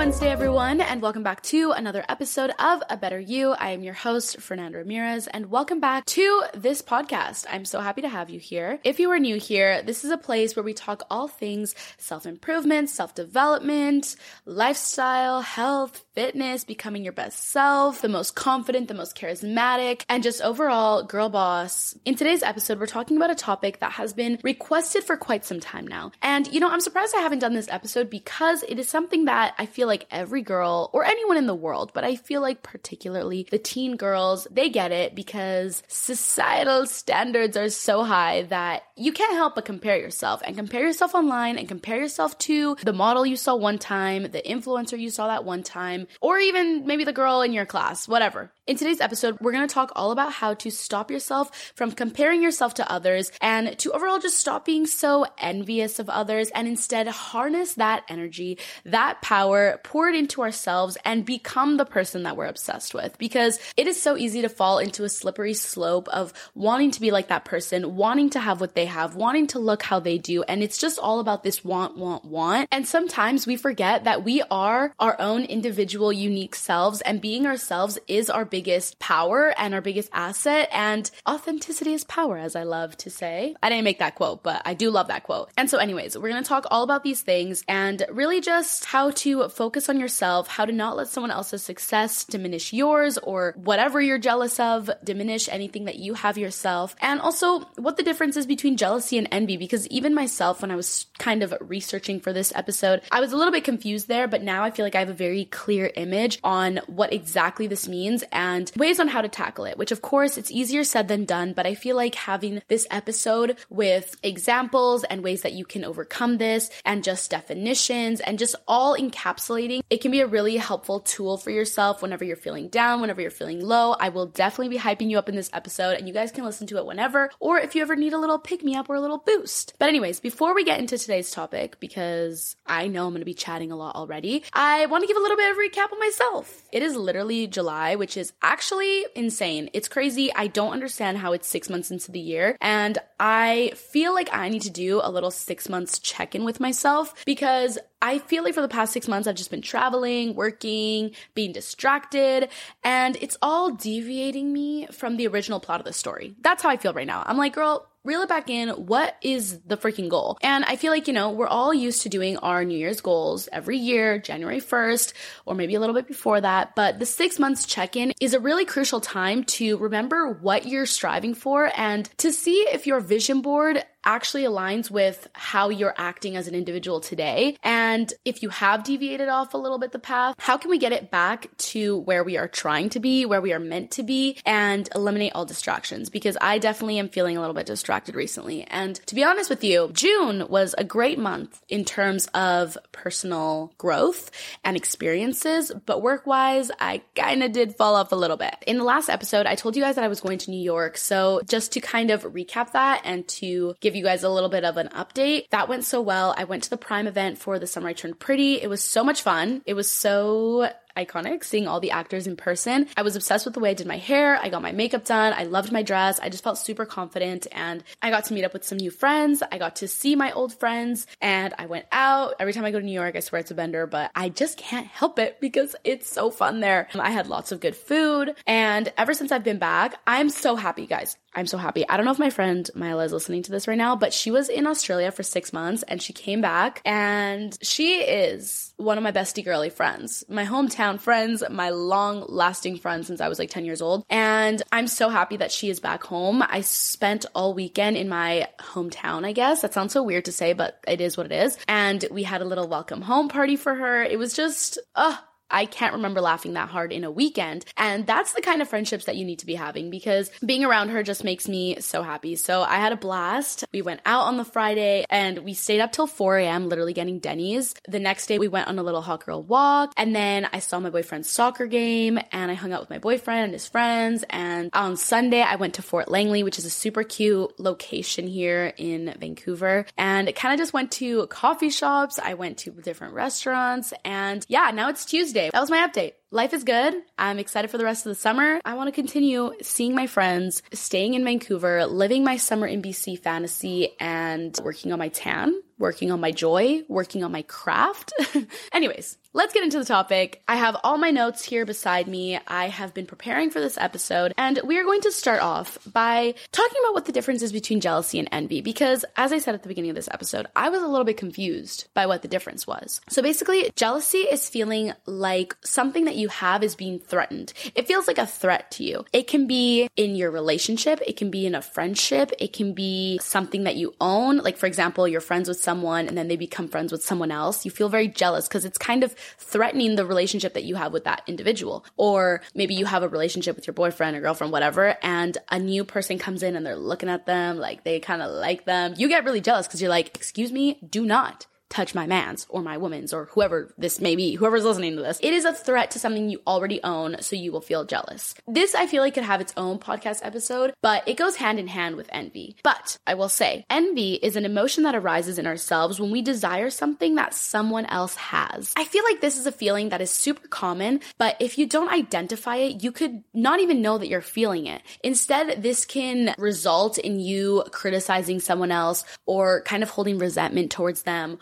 Wednesday, everyone, and welcome back to another episode of A Better You. I am your host, Fernanda Ramirez, and welcome back to this podcast. I'm so happy to have you here. If you are new here, this is a place where we talk all things self improvement, self development, lifestyle, health, fitness, becoming your best self, the most confident, the most charismatic, and just overall girl boss. In today's episode, we're talking about a topic that has been requested for quite some time now. And, you know, I'm surprised I haven't done this episode because it is something that I feel like every girl or anyone in the world, but I feel like particularly the teen girls, they get it because societal standards are so high that you can't help but compare yourself and compare yourself online and compare yourself to the model you saw one time, the influencer you saw that one time, or even maybe the girl in your class, whatever. In today's episode, we're going to talk all about how to stop yourself from comparing yourself to others and to overall just stop being so envious of others and instead harness that energy, that power, pour it into ourselves and become the person that we're obsessed with. Because it is so easy to fall into a slippery slope of wanting to be like that person, wanting to have what they have, wanting to look how they do. And it's just all about this want, want, want. And sometimes we forget that we are our own individual, unique selves and being ourselves is our biggest biggest power and our biggest asset. And authenticity is power, as I love to say. I didn't make that quote, but I do love that quote. And so, anyways, we're going to talk all about these things and really just how to focus on yourself, how to not let someone else's success diminish yours or whatever you're jealous of, diminish anything that you have yourself. And also what the difference is between jealousy and envy, because even myself, when I was kind of researching for this episode, I was a little bit confused there, but now I feel like I have a very clear image on what exactly this means. And and ways on how to tackle it, which of course it's easier said than done, but I feel like having this episode with examples and ways that you can overcome this and just definitions and just all encapsulating, it can be a really helpful tool for yourself whenever you're feeling down, whenever you're feeling low. I will definitely be hyping you up in this episode and you guys can listen to it whenever or if you ever need a little pick me up or a little boost. But anyways, before we get into today's topic, because I know I'm going to be chatting a lot already, I want to give a little bit of recap of myself. It is literally July, which is actually insane. It's crazy. I don't understand how it's six months into the year. And I feel like I need to do a little six months check in with myself because I feel like for the past six months, I've just been traveling, working, being distracted, and it's all deviating me from the original plot of the story. That's how I feel right now. I'm like, girl, reel it back in. What is the freaking goal? And I feel like, you know, we're all used to doing our New Year's goals every year, January 1st, or maybe a little bit before that. But the six months check in is a really crucial time to remember what you're striving for and to see if your vision board actually aligns with how you're acting as an individual today. And if you have deviated off a little bit the path, how can we get it back to where we are trying to be, where we are meant to be, and eliminate all distractions? Because I definitely am feeling a little bit distracted recently. And to be honest with you, June was a great month in terms of personal growth and experiences, but work wise, I kind of did fall off a little bit. In the last episode, I told you guys that I was going to New York. So just to kind of recap that and to give give you guys a little bit of an update. That went so well. I went to the Prime event for The Summer I Turned Pretty. It was so much fun. It was so iconic seeing all the actors in person. I was obsessed with the way I did my hair. I got my makeup done. I loved my dress. I just felt super confident and I got to meet up with some new friends. I got to see my old friends and I went out. Every time I go to New York, I swear it's a bender, but I just can't help it because it's so fun there. I had lots of good food and ever since I've been back, I'm so happy, guys. I'm so happy. I don't know if my friend Mila is listening to this right now, but she was in Australia for six months and she came back and she is one of my bestie girly friends. My hometown friends, my long lasting friends since I was like 10 years old. And I'm so happy that she is back home. I spent all weekend in my hometown, I guess. That sounds so weird to say, but it is what it is. And we had a little welcome home party for her. It was just, uh, I can't remember laughing that hard in a weekend. And that's the kind of friendships that you need to be having because being around her just makes me so happy. So I had a blast. We went out on the Friday and we stayed up till 4 a.m., literally getting Denny's. The next day we went on a little hot girl walk and then I saw my boyfriend's soccer game and I hung out with my boyfriend and his friends. And on Sunday I went to Fort Langley, which is a super cute location here in Vancouver. And kind of just went to coffee shops. I went to different restaurants and yeah, now it's Tuesday. That was my update. Life is good. I'm excited for the rest of the summer. I want to continue seeing my friends, staying in Vancouver, living my summer in BC fantasy, and working on my tan, working on my joy, working on my craft. Anyways, Let's get into the topic. I have all my notes here beside me. I have been preparing for this episode, and we are going to start off by talking about what the difference is between jealousy and envy. Because, as I said at the beginning of this episode, I was a little bit confused by what the difference was. So, basically, jealousy is feeling like something that have is being threatened. It feels like a threat to you. It can be in your relationship, it can be in a friendship, it can be something that you own. Like, for example, you're friends with someone and then they become friends with someone else. You feel very jealous because it's kind of threatening the relationship that you have with that individual. Or maybe you have a relationship with your boyfriend or girlfriend, whatever, and a new person comes in and they're looking at them like they kind of like them. You get really jealous because you're like, excuse me, do not touch my man's or my woman's or whoever this may be, whoever's listening to this. It is a threat to something you already own, so you will feel jealous. This I feel like could have its own podcast episode, but it goes hand in hand with envy. But I will say, envy is an emotion that arises in ourselves when we desire something that someone else has. I feel like this is a feeling that is super common, but if you don't identify it, you could not even know that you're feeling it. Instead, this can result in you criticizing someone else or kind of holding resentment towards them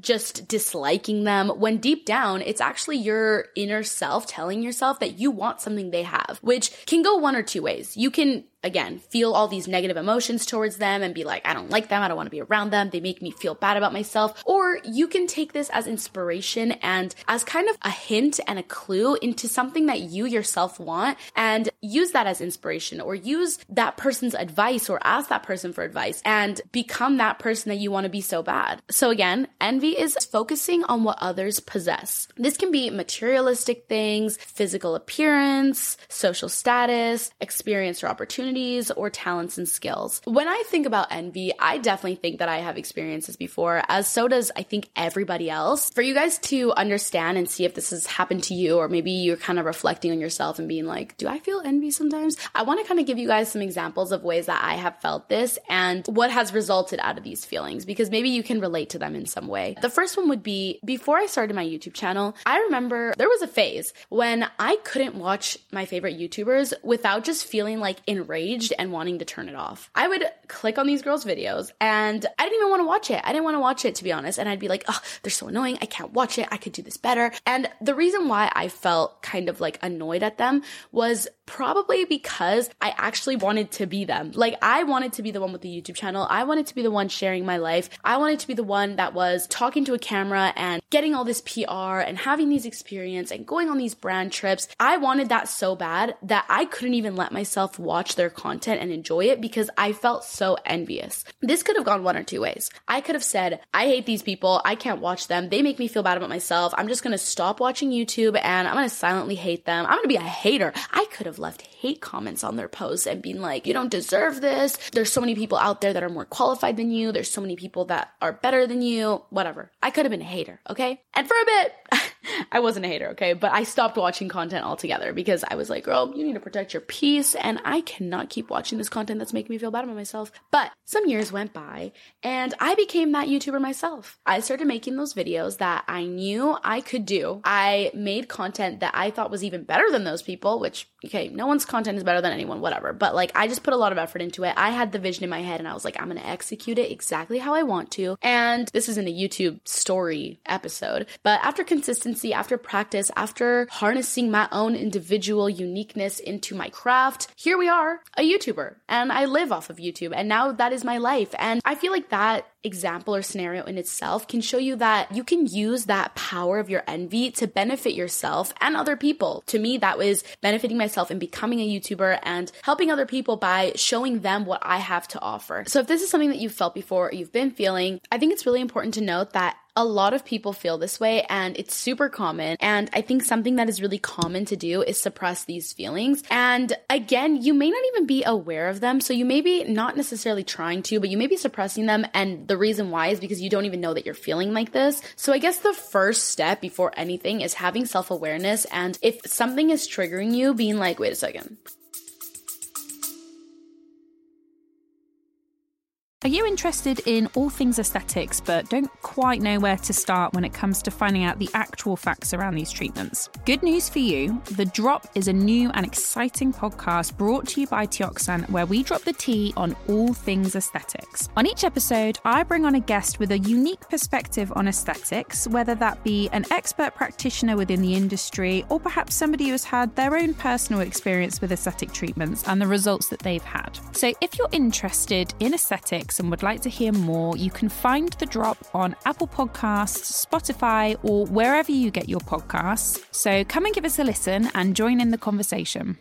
just disliking them when deep down it's actually your inner self telling yourself that you want something they have, which can go one or two ways. You can again, feel all these negative emotions towards them and be like, I don't like them. I don't want to be around them. They make me feel bad about myself. Or you can take this as inspiration and as kind of a hint and a clue into something that you yourself want and use that as inspiration or use that person's advice or ask that person for advice and become that person that you want to be so bad. So again, envy is focusing on what others possess. This can be materialistic things, physical appearance, social status, experience or opportunity or talents and skills. When I think about envy, I definitely think that I have experiences before, as so does I think everybody else. For you guys to understand and see if this has happened to you, or maybe you're kind of reflecting on yourself and being like, do I feel envy sometimes? I want to kind of give you guys some examples of ways that I have felt this and what has resulted out of these feelings because maybe you can relate to them in some way. The first one would be before I started my YouTube channel, I remember there was a phase when I couldn't watch my favorite YouTubers without just feeling like enraged enraged and wanting to turn it off. I would click on these girls' videos and I didn't even want to watch it. I didn't want to watch it to be honest. And I'd be like, oh, they're so annoying. I can't watch it. I could do this better. And the reason why I felt kind of like annoyed at them was probably because I actually wanted to be them. Like I wanted to be the one with the YouTube channel. I wanted to be the one sharing my life. I wanted to be the one that was talking to a camera and getting all this PR and having these experience and going on these brand trips. I wanted that so bad that I couldn't even let myself watch their content and enjoy it because I felt so envious. This could have gone one or two ways. I could have said, I hate these people. I can't watch them. They make me feel bad about myself. I'm just going to stop watching YouTube and I'm going to silently hate them. I'm going to be a hater. I could have left hate comments on their posts and being like, you don't deserve this. There's so many people out there that are more qualified than you. There's so many people that are better than you. Whatever. I could have been a hater. Okay. And for a bit, I wasn't a hater. Okay. But I stopped watching content altogether because I was like, girl, you need to protect your peace. And I cannot keep watching this content that's making me feel bad about myself. But some years went by and I became that YouTuber myself. I started making those videos that I knew I could do. I made content that I thought was even better than those people, which, okay, no one's content is better than anyone, whatever. But like, I just put a lot of effort into it. I had the vision in my head and I was like, I'm to execute it exactly how I want to. And this isn't a YouTube story episode, but after consistency, after practice, after harnessing my own individual uniqueness into my craft, here we are, a YouTuber. And I live off of YouTube. And now that is my life. And I feel like that example or scenario in itself can show you that you can use that power of your envy to benefit yourself and other people. To me, that was benefiting myself and becoming a YouTuber and helping other people by showing them what I have to offer. So if this is something that you've felt before or you've been feeling, I think it's really important to note that a lot of people feel this way and it's super common. And I think something that is really common to do is suppress these feelings. And again, you may not even be aware of them. So you may be not necessarily trying to, but you may be suppressing them. And the reason why is because you don't even know that you're feeling like this. So I guess the first step before anything is having self awareness. And if something is triggering you, being like, wait a second, Are you interested in all things aesthetics but don't quite know where to start when it comes to finding out the actual facts around these treatments? Good news for you The Drop is a new and exciting podcast brought to you by Teoxane where we drop the tea on all things aesthetics. On each episode, I bring on a guest with a unique perspective on aesthetics, whether that be an expert practitioner within the industry or perhaps somebody who has had their own personal experience with aesthetic treatments and the results that they've had. So if you're interested in aesthetics, and would like to hear more, you can find The Drop on Apple Podcasts, Spotify, or wherever you get your podcasts. So come and give us a listen and join in the conversation.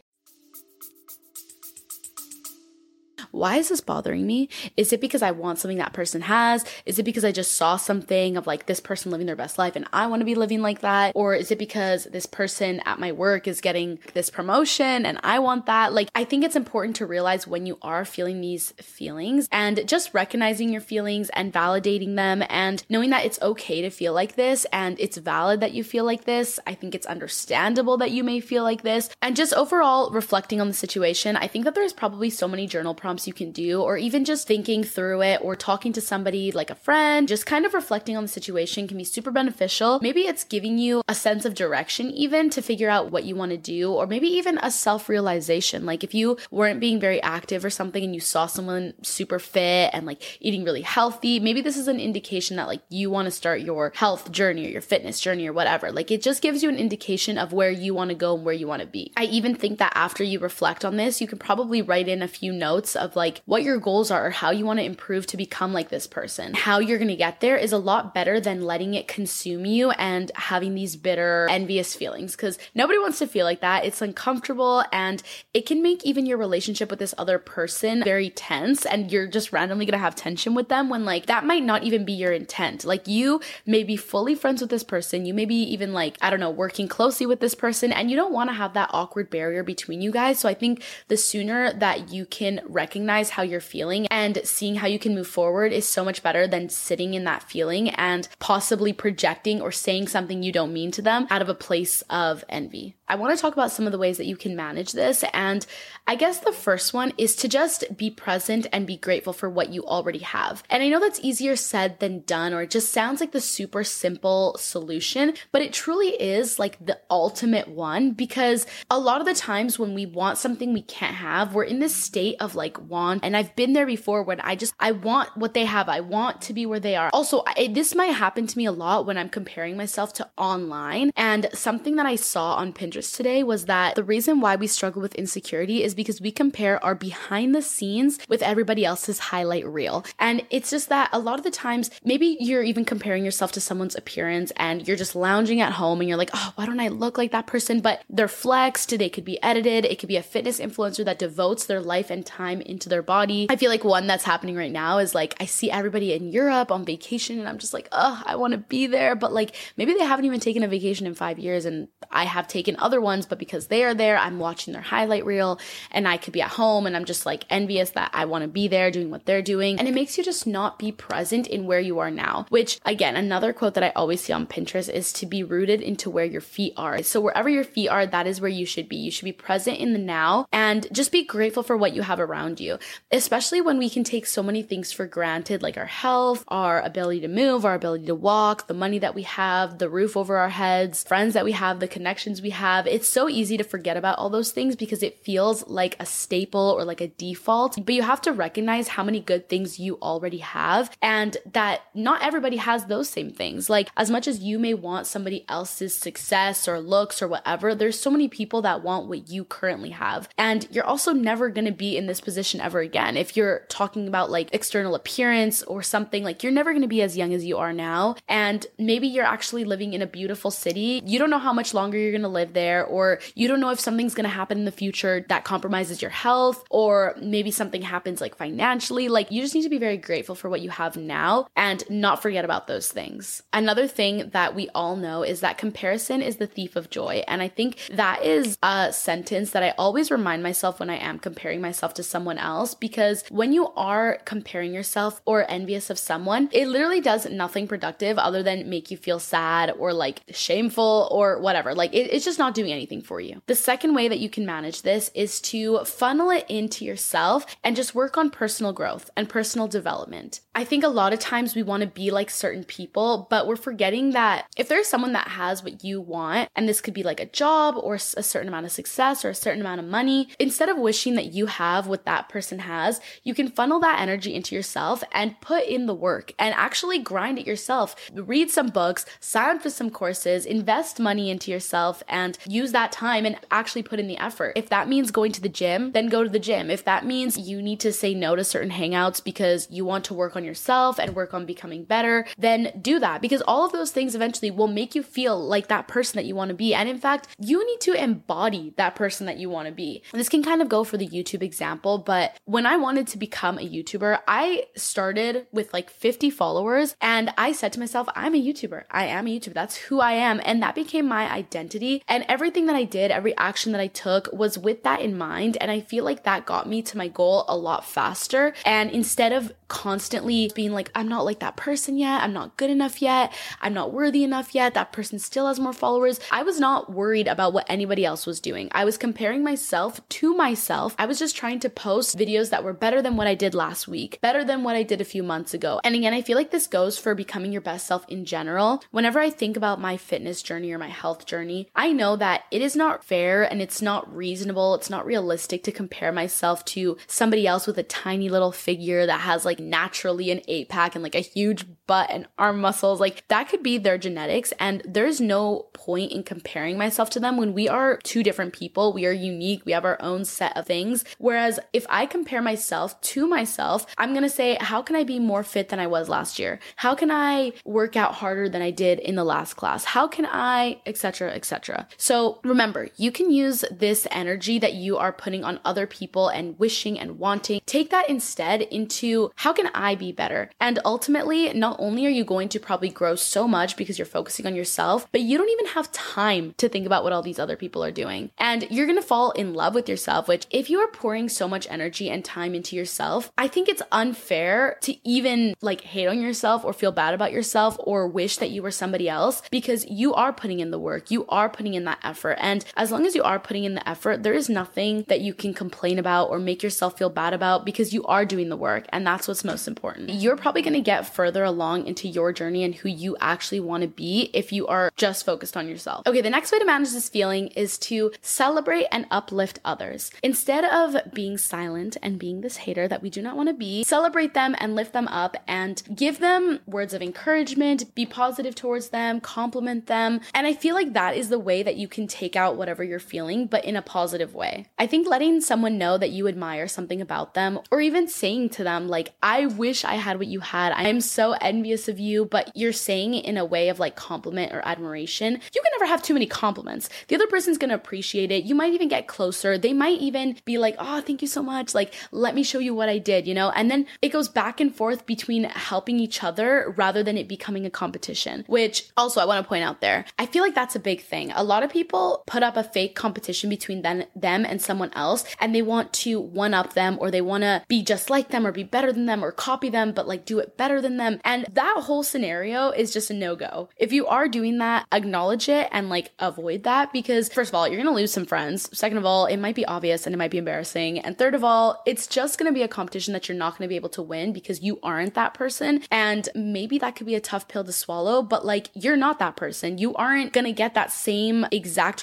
Why is this bothering me? Is it because I want something that person has? Is it because I just saw something of like this person living their best life and I want to be living like that? Or is it because this person at my work is getting this promotion and I want that? Like, I think it's important to realize when you are feeling these feelings and just recognizing your feelings and validating them and knowing that it's okay to feel like this and it's valid that you feel like this. I think it's understandable that you may feel like this. And just overall reflecting on the situation, I think that there's probably so many journal prompts you can do, or even just thinking through it or talking to somebody like a friend, just kind of reflecting on the situation can be super beneficial. Maybe it's giving you a sense of direction, even to figure out what you want to do, or maybe even a self realization. Like if you weren't being very active or something and you saw someone super fit and like eating really healthy, maybe this is an indication that like you want to start your health journey or your fitness journey or whatever. Like it just gives you an indication of where you want to go and where you want to be. I even think that after you reflect on this, you can probably write in a few notes of like what your goals are or how you want to improve to become like this person. How you're going to get there is a lot better than letting it consume you and having these bitter, envious feelings because nobody wants to feel like that. It's uncomfortable and it can make even your relationship with this other person very tense and you're just randomly going to have tension with them when like that might not even be your intent. Like you may be fully friends with this person. You may be even like, I don't know, working closely with this person and you don't want to have that awkward barrier between you guys. So I think the sooner that you can recognize recognize how you're feeling and seeing how you can move forward is so much better than sitting in that feeling and possibly projecting or saying something you don't mean to them out of a place of envy. I want to talk about some of the ways that you can manage this. And I guess the first one is to just be present and be grateful for what you already have. And I know that's easier said than done, or it just sounds like the super simple solution, but it truly is like the ultimate one because a lot of the times when we want something we can't have, we're in this state of like want. And I've been there before when I just, I want what they have. I want to be where they are. Also, I, this might happen to me a lot when I'm comparing myself to online. And something that I saw on Pinterest today was that the reason why we struggle with insecurity is because we compare our behind the scenes with everybody else's highlight reel. And it's just that a lot of the times, maybe you're even comparing yourself to someone's appearance and you're just lounging at home and you're like, oh, why don't I look like that person? But they're flexed, they could be edited, it could be a fitness influencer that devotes their life and time into their body. I feel like one that's happening right now is like, I see everybody in Europe on vacation and I'm just like, oh, I want to be there. But like, maybe they haven't even taken a vacation in five years and I have taken other ones, but because they are there, I'm watching their highlight reel and I could be at home and I'm just like envious that I want to be there doing what they're doing. And it makes you just not be present in where you are now, which again, another quote that I always see on Pinterest is to be rooted into where your feet are. So wherever your feet are, that is where you should be. You should be present in the now and just be grateful for what you have around you, especially when we can take so many things for granted, like our health, our ability to move, our ability to walk, the money that we have, the roof over our heads, friends that we have, the connections we have have. It's so easy to forget about all those things because it feels like a staple or like a default. But you have to recognize how many good things you already have and that not everybody has those same things. Like, as much as you may want somebody else's success or looks or whatever, there's so many people that want what you currently have. And you're also never going to be in this position ever again. If you're talking about like external appearance or something, like you're never going to be as young as you are now. And maybe you're actually living in a beautiful city. You don't know how much longer you're going to live there there, or you don't know if something's going to happen in the future that compromises your health, or maybe something happens like financially. Like you just need to be very grateful for what you have now and not forget about those things. Another thing that we all know is that comparison is the thief of joy. And I think that is a sentence that I always remind myself when I am comparing myself to someone else because when you are comparing yourself or envious of someone, it literally does nothing productive other than make you feel sad or like shameful or whatever. Like it, it's just not doing anything for you. The second way that you can manage this is to funnel it into yourself and just work on personal growth and personal development. I think a lot of times we want to be like certain people, but we're forgetting that if there's someone that has what you want, and this could be like a job or a certain amount of success or a certain amount of money, instead of wishing that you have what that person has, you can funnel that energy into yourself and put in the work and actually grind it yourself. Read some books, sign up for some courses, invest money into yourself, and use that time and actually put in the effort. If that means going to the gym, then go to the gym. If that means you need to say no to certain hangouts because you want to work on yourself and work on becoming better, then do that because all of those things eventually will make you feel like that person that you want to be. And in fact, you need to embody that person that you want to be. This can kind of go for the YouTube example, but when I wanted to become a YouTuber, I started with like 50 followers and I said to myself, I'm a YouTuber. I am a YouTuber. That's who I am. And that became my identity. And everything that I did, every action that I took was with that in mind. And I feel like that got me to my goal a lot faster. And instead of constantly being like, I'm not like that person yet. I'm not good enough yet. I'm not worthy enough yet. That person still has more followers. I was not worried about what anybody else was doing. I was comparing myself to myself. I was just trying to post videos that were better than what I did last week, better than what I did a few months ago. And again, I feel like this goes for becoming your best self in general. Whenever I think about my fitness journey or my health journey, I know that it is not fair and it's not reasonable. It's not realistic to compare myself to somebody else with a tiny little figure that has like naturally an eight pack and like a huge butt and arm muscles. Like that could be their genetics. And there's no point in comparing myself to them when we are two different people. We are unique. We have our own set of things. Whereas if I compare myself to myself, I'm going to say, how can I be more fit than I was last year? How can I work out harder than I did in the last class? How can I, etc., etc. So remember, you can use this energy that you are putting on other people and wishing and wanting. Take that instead into how can I be better? And ultimately, not only are you going to probably grow so much because you're focusing on yourself, but you don't even have time to think about what all these other people are doing. And you're gonna fall in love with yourself, which if you are pouring so much energy and time into yourself, I think it's unfair to even like hate on yourself or feel bad about yourself or wish that you were somebody else because you are putting in the work, you are putting in that effort. And as long as you are putting in the effort, there is nothing that you can complain about or make yourself feel bad about because you are doing the work. And that's what's most important. You're probably gonna get further along into your journey and who you actually wanna be if you are just focused on yourself. Okay, the next way to manage this feeling is to celebrate and uplift others. Instead of being silent and being this hater that we do not want to be, celebrate them and lift them up and give them words of encouragement, be positive towards them, compliment them. And I feel like that is the way that you can take out whatever you're feeling, but in a positive way. I think letting someone know that you admire something about them, or even saying to them, like, I wish I had what you had. I'm so envious of you, but you're saying it in a way of like compliment or admiration. You can never have too many compliments. The other person's gonna appreciate it. You might even get closer. They might even be like, oh, thank you so much. Like, let me show you what I did, you know? And then it goes back and forth between helping each other rather than it becoming a competition, which also I wanna point out there. I feel like that's a big thing. A lot of people put up a fake competition between them, them and someone else, and they want to one up them or they wanna be just like them or be better than them or copy them, but like do it better than them. And that whole scenario is just a no go. If you are doing that, acknowledge it and like avoid that because, first of all, you're gonna lose some friends. Second of all, it might be obvious and it might be embarrassing. And third of all, it's just gonna be a competition that you're not gonna be able to win because you aren't that person. And maybe that could be a tough pill to swallow, but like you're not that person. You aren't gonna get that same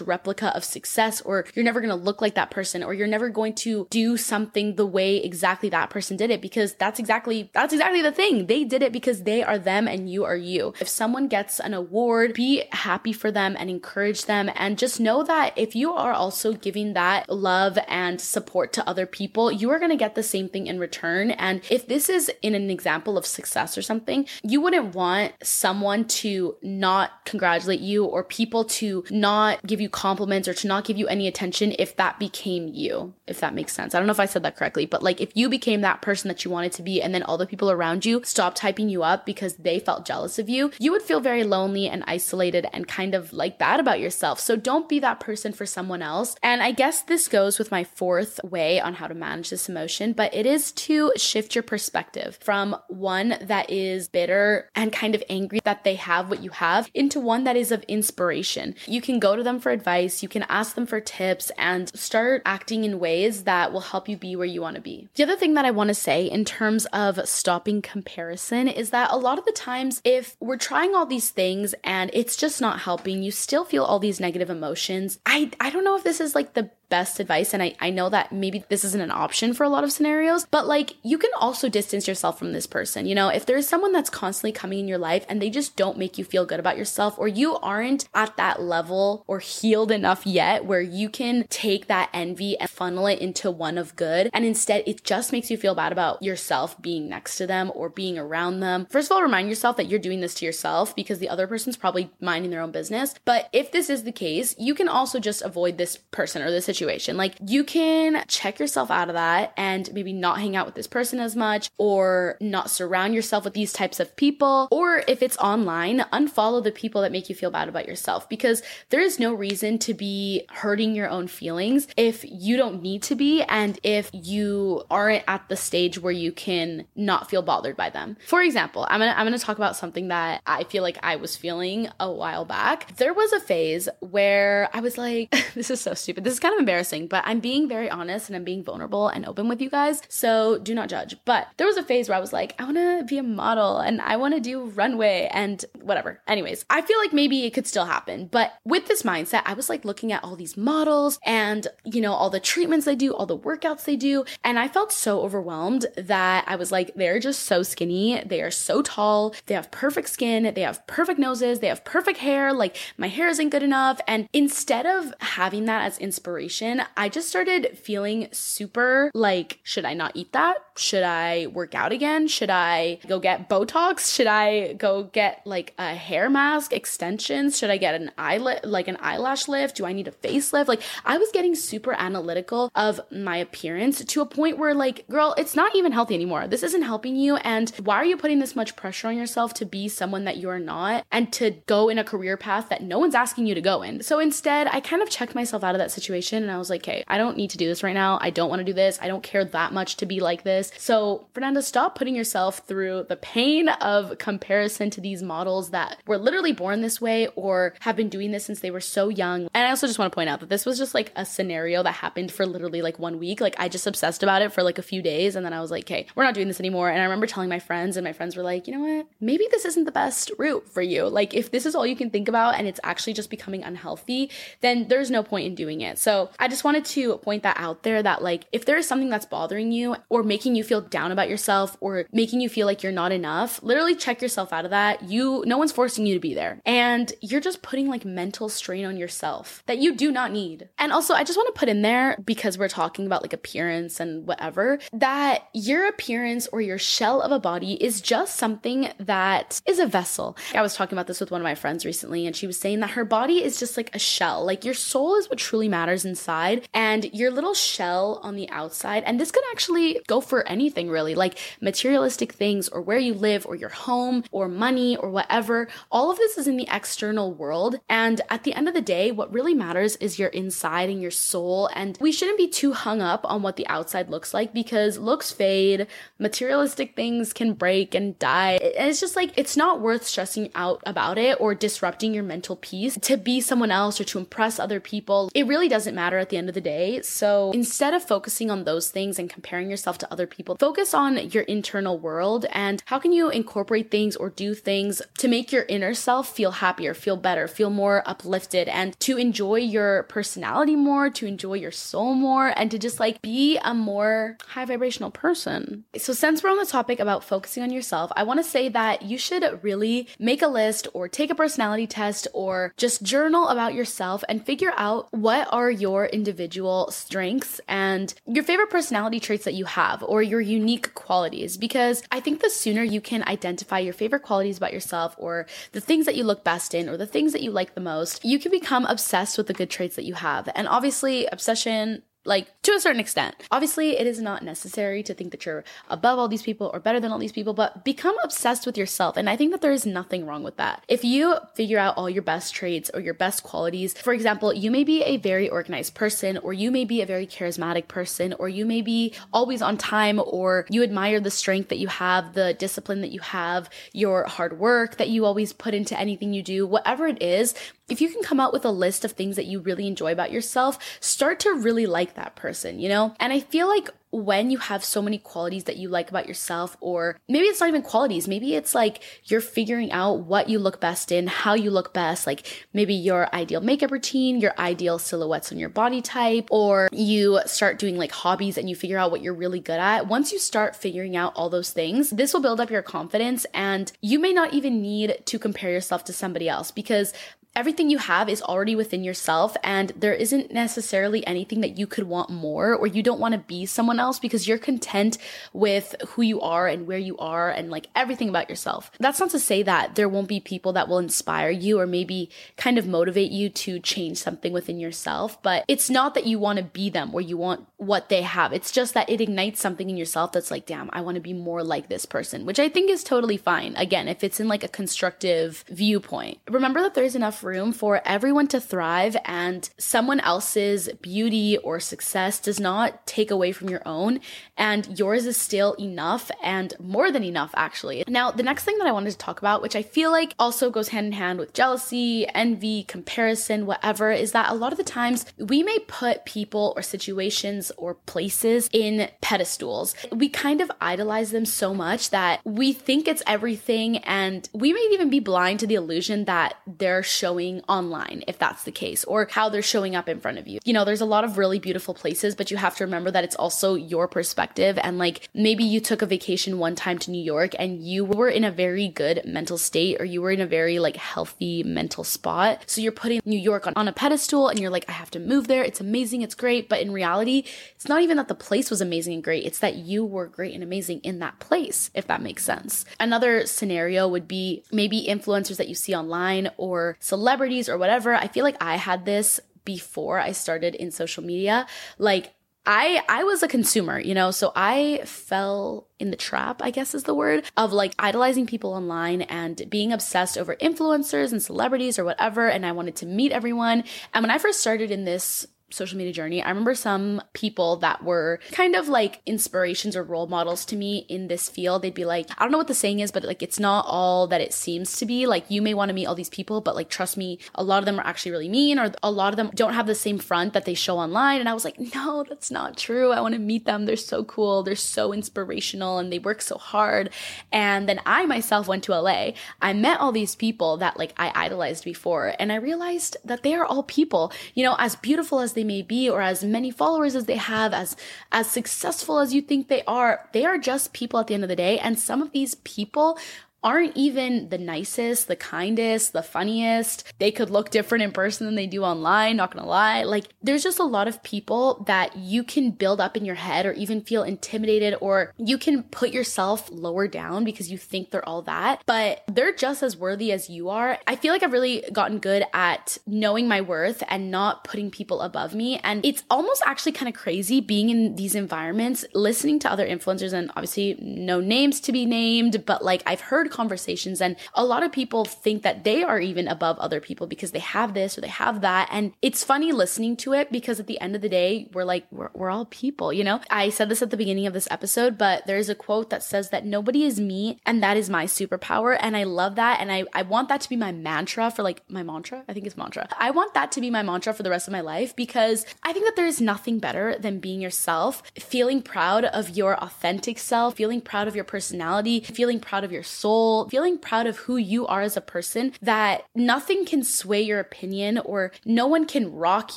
replica of success, or you're never gonna look like that person, or you're never going to do something the way exactly that person did it because that's exactly that's exactly the thing. They did it because they are them and you are you. If someone gets an award, be happy for them and encourage them and just know that if you are also giving that love and support to other people, you are going to get the same thing in return. And if this is in an example of success or something, you wouldn't want someone to not congratulate you or people to not not give you compliments or to not give you any attention if that became you, if that makes sense. I don't know if I said that correctly, but like if you became that person that you wanted to be and then all the people around you stopped hyping you up because they felt jealous of you, you would feel very lonely and isolated and kind of like bad about yourself. So don't be that person for someone else. And I guess this goes with my fourth way on how to manage this emotion, but it is to shift your perspective from one that is bitter and kind of angry that they have what you have into one that is of inspiration. You can go to them for advice, you can ask them for tips, and start acting in ways that will help you be where you want to be. The other thing that I want to say in terms of stopping comparison is that a lot of the times, if we're trying all these things and it's just not helping, you still feel all these negative emotions. I, I don't know if this is like the best advice. And I, I know that maybe this isn't an option for a lot of scenarios, but like you can also distance yourself from this person. You know, if there's someone that's constantly coming in your life and they just don't make you feel good about yourself, or you aren't at that level or healed enough yet where you can take that envy and funnel it into one of good. And instead, it just makes you feel bad about yourself being next to them or being around them. First of all, remind yourself that you're doing this to yourself because the other person's probably minding their own business. But if this is the case, you can also just avoid this person or this situation situation. Like you can check yourself out of that and maybe not hang out with this person as much or not surround yourself with these types of people. Or if it's online, unfollow the people that make you feel bad about yourself because there is no reason to be hurting your own feelings if you don't need to be and if you aren't at the stage where you can not feel bothered by them. For example, I'm to I'm to talk about something that I feel like I was feeling a while back. There was a phase where I was like this is so stupid. This is kind of embarrassing, but I'm being very honest and I'm being vulnerable and open with you guys. So do not judge. But there was a phase where I was like, I want to be a model and I want to do runway and whatever. Anyways, I feel like maybe it could still happen. But with this mindset, I was like looking at all these models and, you know, all the treatments they do, all the workouts they do. And I felt so overwhelmed that I was like, they're just so skinny. They are so tall. They have perfect skin. They have perfect noses. They have perfect hair. Like my hair isn't good enough. And instead of having that as inspiration, I just started feeling super like, should I not eat that? Should I work out again? Should I go get Botox? Should I go get like a hair mask, extensions? Should I get an eyelid, like an eyelash lift? Do I need a facelift? Like, I was getting super analytical of my appearance to a point where, like, girl, it's not even healthy anymore. This isn't helping you. And why are you putting this much pressure on yourself to be someone that you're not and to go in a career path that no one's asking you to go in? So instead, I kind of checked myself out of that situation and I was like, okay, I don't need to do this right now. I don't want to do this. I don't care that much to be like this. So, Fernanda, stop putting yourself through the pain of comparison to these models that were literally born this way or have been doing this since they were so young. And I also just want to point out that this was just like a scenario that happened for literally like one week. Like, I just obsessed about it for like a few days. And then I was like, okay, we're not doing this anymore. And I remember telling my friends, and my friends were like, you know what? Maybe this isn't the best route for you. Like, if this is all you can think about and it's actually just becoming unhealthy, then there's no point in doing it. So, I just wanted to point that out there that, like, if there is something that's bothering you or making you feel down about yourself or making you feel like you're not enough, literally check yourself out of that. You, no one's forcing you to be there. And you're just putting like mental strain on yourself that you do not need. And also, I just want to put in there because we're talking about like appearance and whatever, that your appearance or your shell of a body is just something that is a vessel. I was talking about this with one of my friends recently, and she was saying that her body is just like a shell. Like your soul is what truly matters inside and your little shell on the outside. And this could actually go for anything really, like materialistic things or where you live or your home or money or whatever. All of this is in the external world. And at the end of the day, what really matters is your inside and your soul. And we shouldn't be too hung up on what the outside looks like because looks fade, materialistic things can break and die. And it's just like, it's not worth stressing out about it or disrupting your mental peace to be someone else or to impress other people. It really doesn't matter at the end of the day. So instead of focusing on those things and comparing yourself to other people, focus on your internal world and how can you incorporate things or do things to make your inner self feel happier, feel better, feel more uplifted, and to enjoy your personality more, to enjoy your soul more, and to just like be a more high vibrational person. So, since we're on the topic about focusing on yourself, I want to say that you should really make a list or take a personality test or just journal about yourself and figure out what are your individual strengths and your favorite personality traits that you have, or your unique qualities because I think the sooner you can identify your favorite qualities about yourself or the things that you look best in or the things that you like the most, you can become obsessed with the good traits that you have. And obviously, obsession like to a certain extent. Obviously, it is not necessary to think that you're above all these people or better than all these people, but become obsessed with yourself. And I think that there is nothing wrong with that. If you figure out all your best traits or your best qualities, for example, you may be a very organized person, or you may be a very charismatic person, or you may be always on time, or you admire the strength that you have, the discipline that you have, your hard work that you always put into anything you do, whatever it is, if you can come out with a list of things that you really enjoy about yourself, start to really like that person, you know? And I feel like when you have so many qualities that you like about yourself, or maybe it's not even qualities, maybe it's like you're figuring out what you look best in, how you look best, like maybe your ideal makeup routine, your ideal silhouettes on your body type, or you start doing like hobbies and you figure out what you're really good at. Once you start figuring out all those things, this will build up your confidence and you may not even need to compare yourself to somebody else because everything you have is already within yourself and there isn't necessarily anything that you could want more or you don't want to be someone else because you're content with who you are and where you are and like everything about yourself. That's not to say that there won't be people that will inspire you or maybe kind of motivate you to change something within yourself, but it's not that you want to be them or you want what they have. It's just that it ignites something in yourself that's like, damn, I want to be more like this person, which I think is totally fine. Again, if it's in like a constructive viewpoint. Remember that there's enough room for everyone to thrive and someone else's beauty or success does not take away from your own and yours is still enough and more than enough actually. Now, the next thing that I wanted to talk about, which I feel like also goes hand in hand with jealousy, envy, comparison, whatever, is that a lot of the times we may put people or situations or places in pedestals. We kind of idolize them so much that we think it's everything and we may even be blind to the illusion that they're showing showing online, if that's the case, or how they're showing up in front of you. You know, there's a lot of really beautiful places, but you have to remember that it's also your perspective. And like maybe you took a vacation one time to New York and you were in a very good mental state or you were in a very like healthy mental spot. So you're putting New York on, on a pedestal and you're like, I have to move there. It's amazing. It's great. But in reality, it's not even that the place was amazing and great. It's that you were great and amazing in that place, if that makes sense. Another scenario would be maybe influencers that you see online or celebrities celebrities or whatever. I feel like I had this before I started in social media. Like I I was a consumer, you know, so I fell in the trap, I guess is the word, of like idolizing people online and being obsessed over influencers and celebrities or whatever and I wanted to meet everyone. And when I first started in this social media journey, I remember some people that were kind of like inspirations or role models to me in this field. They'd be like, I don't know what the saying is, but like it's not all that it seems to be. Like you may want to meet all these people, but like trust me, a lot of them are actually really mean or a lot of them don't have the same front that they show online. And I was like, no, that's not true. I want to meet them. They're so cool. They're so inspirational and they work so hard. And then I myself went to LA. I met all these people that like I idolized before and I realized that they are all people, you know, as beautiful as they may be or as many followers as they have as as successful as you think they are they are just people at the end of the day. And some of these people aren't even the nicest, the kindest, the funniest. They could look different in person than they do online, not gonna lie. Like, there's just a lot of people that you can build up in your head or even feel intimidated or you can put yourself lower down because you think they're all that, but they're just as worthy as you are. I feel like I've really gotten good at knowing my worth and not putting people above me. And it's almost actually kind of crazy being in these environments, listening to other influencers and obviously no names to be named, but like I've heard conversations. And a lot of people think that they are even above other people because they have this or they have that. And it's funny listening to it because at the end of the day, we're like, we're, we're all people, you know? I said this at the beginning of this episode, but there's a quote that says that nobody is me and that is my superpower. And I love that. And I, I want that to be my mantra for like my mantra. I think it's mantra. I want that to be my mantra for the rest of my life because I think that there is nothing better than being yourself, feeling proud of your authentic self, feeling proud of your personality, feeling proud of your soul whole feeling proud of who you are as a person that nothing can sway your opinion or no one can rock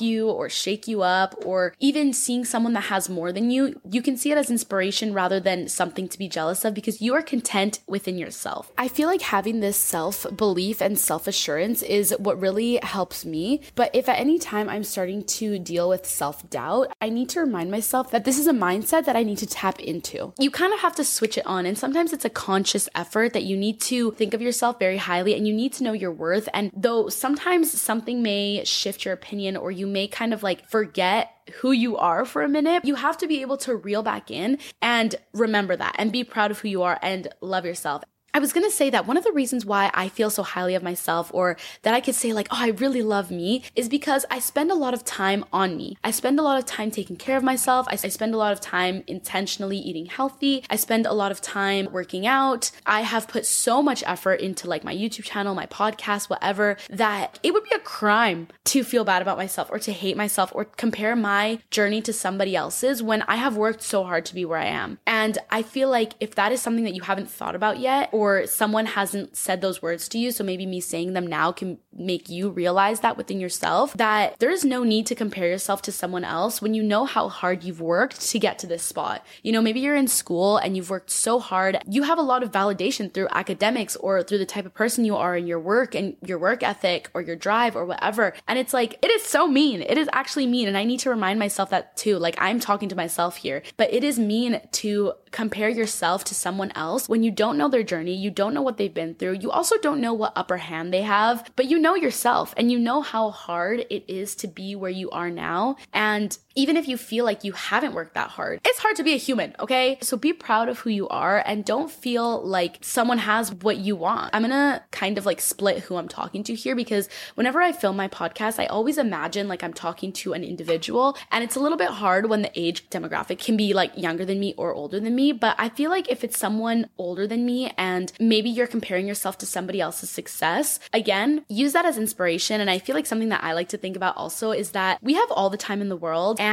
you or shake you up or even seeing someone that has more than you, you can see it as inspiration rather than something to be jealous of because you are content within yourself. I feel like having this self belief and self assurance is what really helps me. But if at any time I'm starting to deal with self doubt, I need to remind myself that this is a mindset that I need to tap into. You kind of have to switch it on. And sometimes it's a conscious effort that you need to think of yourself very highly and you need to know your worth. And though sometimes something may shift your opinion or you may kind of like forget who you are for a minute, you have to be able to reel back in and remember that and be proud of who you are and love yourself. I was gonna say that one of the reasons why I feel so highly of myself, or that I could say, like, oh, I really love me, is because I spend a lot of time on me. I spend a lot of time taking care of myself. I, spend a lot of time intentionally eating healthy. I spend a lot of time working out. I have put so much effort into like my YouTube channel, my podcast, whatever, that it would be a crime to feel bad about myself or to hate myself or compare my journey to somebody else's when I have worked so hard to be where I am. And I feel like if that is something that you haven't thought about yet, or someone hasn't said those words to you. So maybe me saying them now can make you realize that within yourself that there's no need to compare yourself to someone else when you know how hard you've worked to get to this spot. You know, maybe you're in school and you've worked so hard. You have a lot of validation through academics or through the type of person you are in your work and your work ethic or your drive or whatever. And it's like, it is so mean. It is actually mean. And I need to remind myself that too. Like I'm talking to myself here, but it is mean to compare yourself to someone else when you don't know their journey, you don't know what they've been through, you also don't know what upper hand they have, but you know yourself and you know how hard it is to be where you are now. And even if you feel like you haven't worked that hard, it's hard to be a human, okay? So be proud of who you are and don't feel like someone has what you want. I'm gonna kind of like split who I'm talking to here because whenever I film my podcast, I always imagine like I'm talking to an individual and it's a little bit hard when the age demographic can be like younger than me or older than me but I feel like if it's someone older than me and maybe you're comparing yourself to somebody else's success, again, use that as inspiration. And I feel like something that I like to think about also is that we have all the time in the world. And,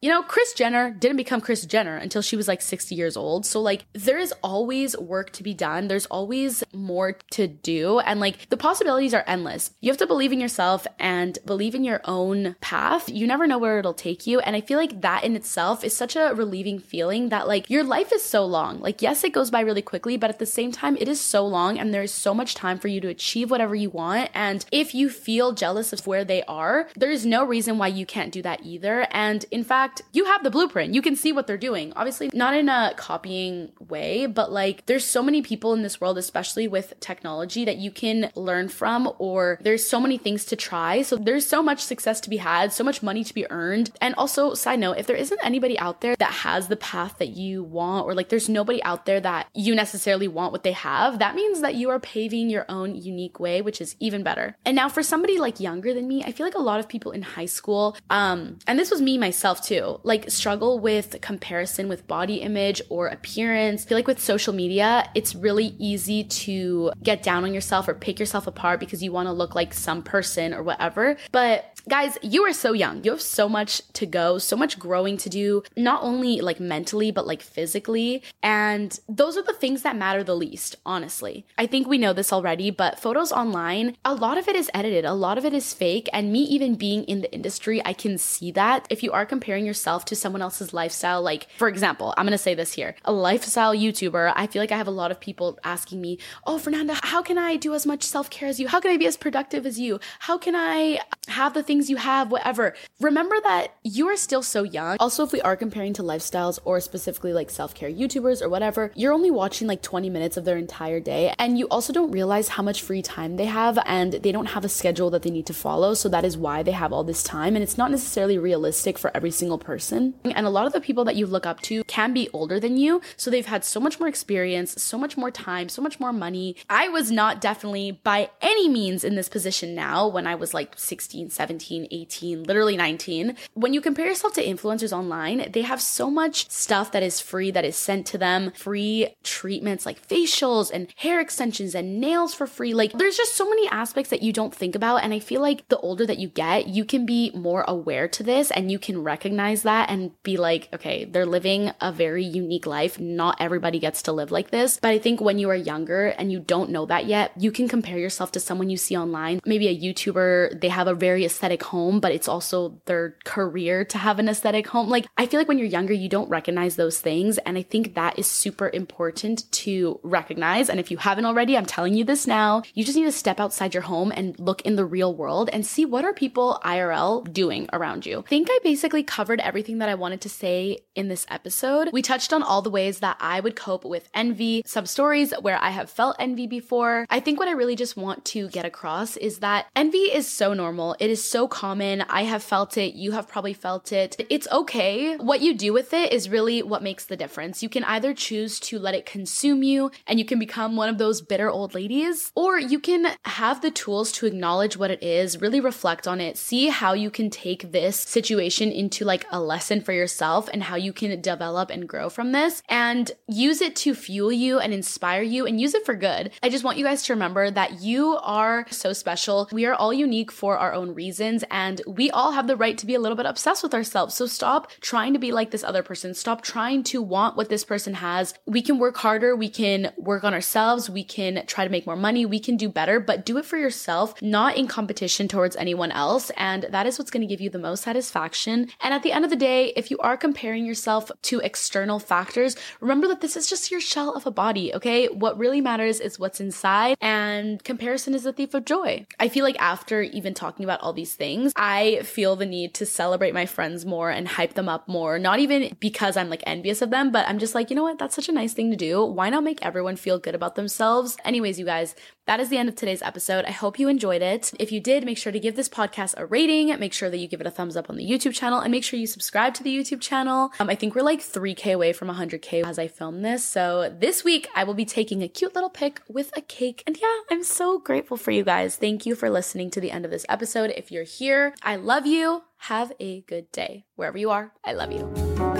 you know, Kris Jenner didn't become Kris Jenner until she was like 60 years old. So, like, there is always work to be done, there's always more to do. And, like, the possibilities are endless. You have to believe in yourself and believe in your own path. You never know where it'll take you. And I feel like that in itself is such a relieving feeling that, like, your life is so long. Like, yes, it goes by really quickly, but at the same time, it is so long and there's so much time for you to achieve whatever you want. And if you feel jealous of where they are, there is no reason why you can't do that either. And in fact, you have the blueprint. You can see what they're doing. Obviously, not in a copying way, but like there's so many people in this world, especially with technology, that you can learn from, or there's so many things to try. So there's so much success to be had, so much money to be earned. And also, side note, if there isn't anybody out there that has the path that you want or like there's nobody out there that you necessarily want what they have, that means that you are paving your own unique way, which is even better. And now for somebody like younger than me, I feel like a lot of people in high school, um, and this was me myself too, like struggle with comparison with body image or appearance. I feel like with social media, it's really easy to get down on yourself or pick yourself apart because you want to look like some person or whatever. But guys, you are so young. You have so much to go, so much growing to do, not only like mentally, but like physically. And those are the things that matter the least, honestly. I think we know this already, but photos online, a lot of it is edited, a lot of it is fake. And me even being in the industry, I can see that. If you are comparing yourself to someone else's lifestyle, like for example, I'm gonna say this here a lifestyle YouTuber, I feel like I have a lot of people asking me, Oh, Fernanda, how can I do as much self care as you? How can I be as productive as you? How can I have the things you have, whatever. Remember that you are still so young. Also, if we are comparing to lifestyles or specifically like self care YouTubers or whatever, you're only watching like 20 minutes of their entire day. And you also don't realize how much free time they have and they don't have a schedule that they need to follow. So that is why they have all this time. And it's not necessarily realistic for every single person. And a lot of the people that you look up to can be older than you. So they've had so much more experience, so much more time, so much more money. I was not definitely by any means in this position now when I was like 16, 17 17, 18, literally 19. When you compare yourself to influencers online, they have so much stuff that is free that is sent to them, free treatments like facials and hair extensions and nails for free. Like there's just so many aspects that you don't think about. And I feel like the older that you get, you can be more aware to this and you can can recognize that and be like, okay, they're living a very unique life. Not everybody gets to live like this. But I think when you are younger and you don't know that yet, you can compare yourself to someone you see online. Maybe a YouTuber, they have a very aesthetic home, but it's also their career to have an aesthetic home. Like, I feel like when you're younger, you don't recognize those things. And I think that is super important to recognize. And if you haven't already, I'm telling you this now, you just need to step outside your home and look in the real world and see what are people IRL doing around you. I think I basically covered everything that I wanted to say in this episode. We touched on all the ways that I would cope with envy, some stories where I have felt envy before. I think what I really just want to get across is that envy is so normal. It is so common. I have felt it. You have probably felt it. It's okay. What you do with it is really what makes the difference. You can either choose to let it consume you and you can become one of those bitter old ladies, or you can have the tools to acknowledge what it is, really reflect on it, see how you can take this situation into like a lesson for yourself and how you can develop and grow from this and use it to fuel you and inspire you and use it for good. I just want you guys to remember that you are so special. We are all unique for our own reasons and we all have the right to be a little bit obsessed with ourselves. So stop trying to be like this other person. Stop trying to want what this person has. We can work harder. We can work on ourselves. We can try to make more money. We can do better, but do it for yourself, not in competition towards anyone else. And that is what's going to give you the most satisfaction. And at the end of the day, if you are comparing yourself to external factors, remember that this is just your shell of a body, okay? What really matters is what's inside, and comparison is a thief of joy. I feel like after even talking about all these things, I feel the need to celebrate my friends more and hype them up more. Not even because I'm like envious of them, but I'm just like, you know what? That's such a nice thing to do. Why not make everyone feel good about themselves? Anyways, you guys, that is the end of today's episode. I hope you enjoyed it. If you did, make sure to give this podcast a rating, make sure that you give it a thumbs up on the YouTube channel, and make sure you subscribe to the YouTube channel. Um, I think we're like 3K away from 100K as I film this. So this week, I will be taking a cute little pic with a cake. And yeah, I'm so grateful for you guys. Thank you for listening to the end of this episode. If you're here, I love you. Have a good day. Wherever you are, I love you.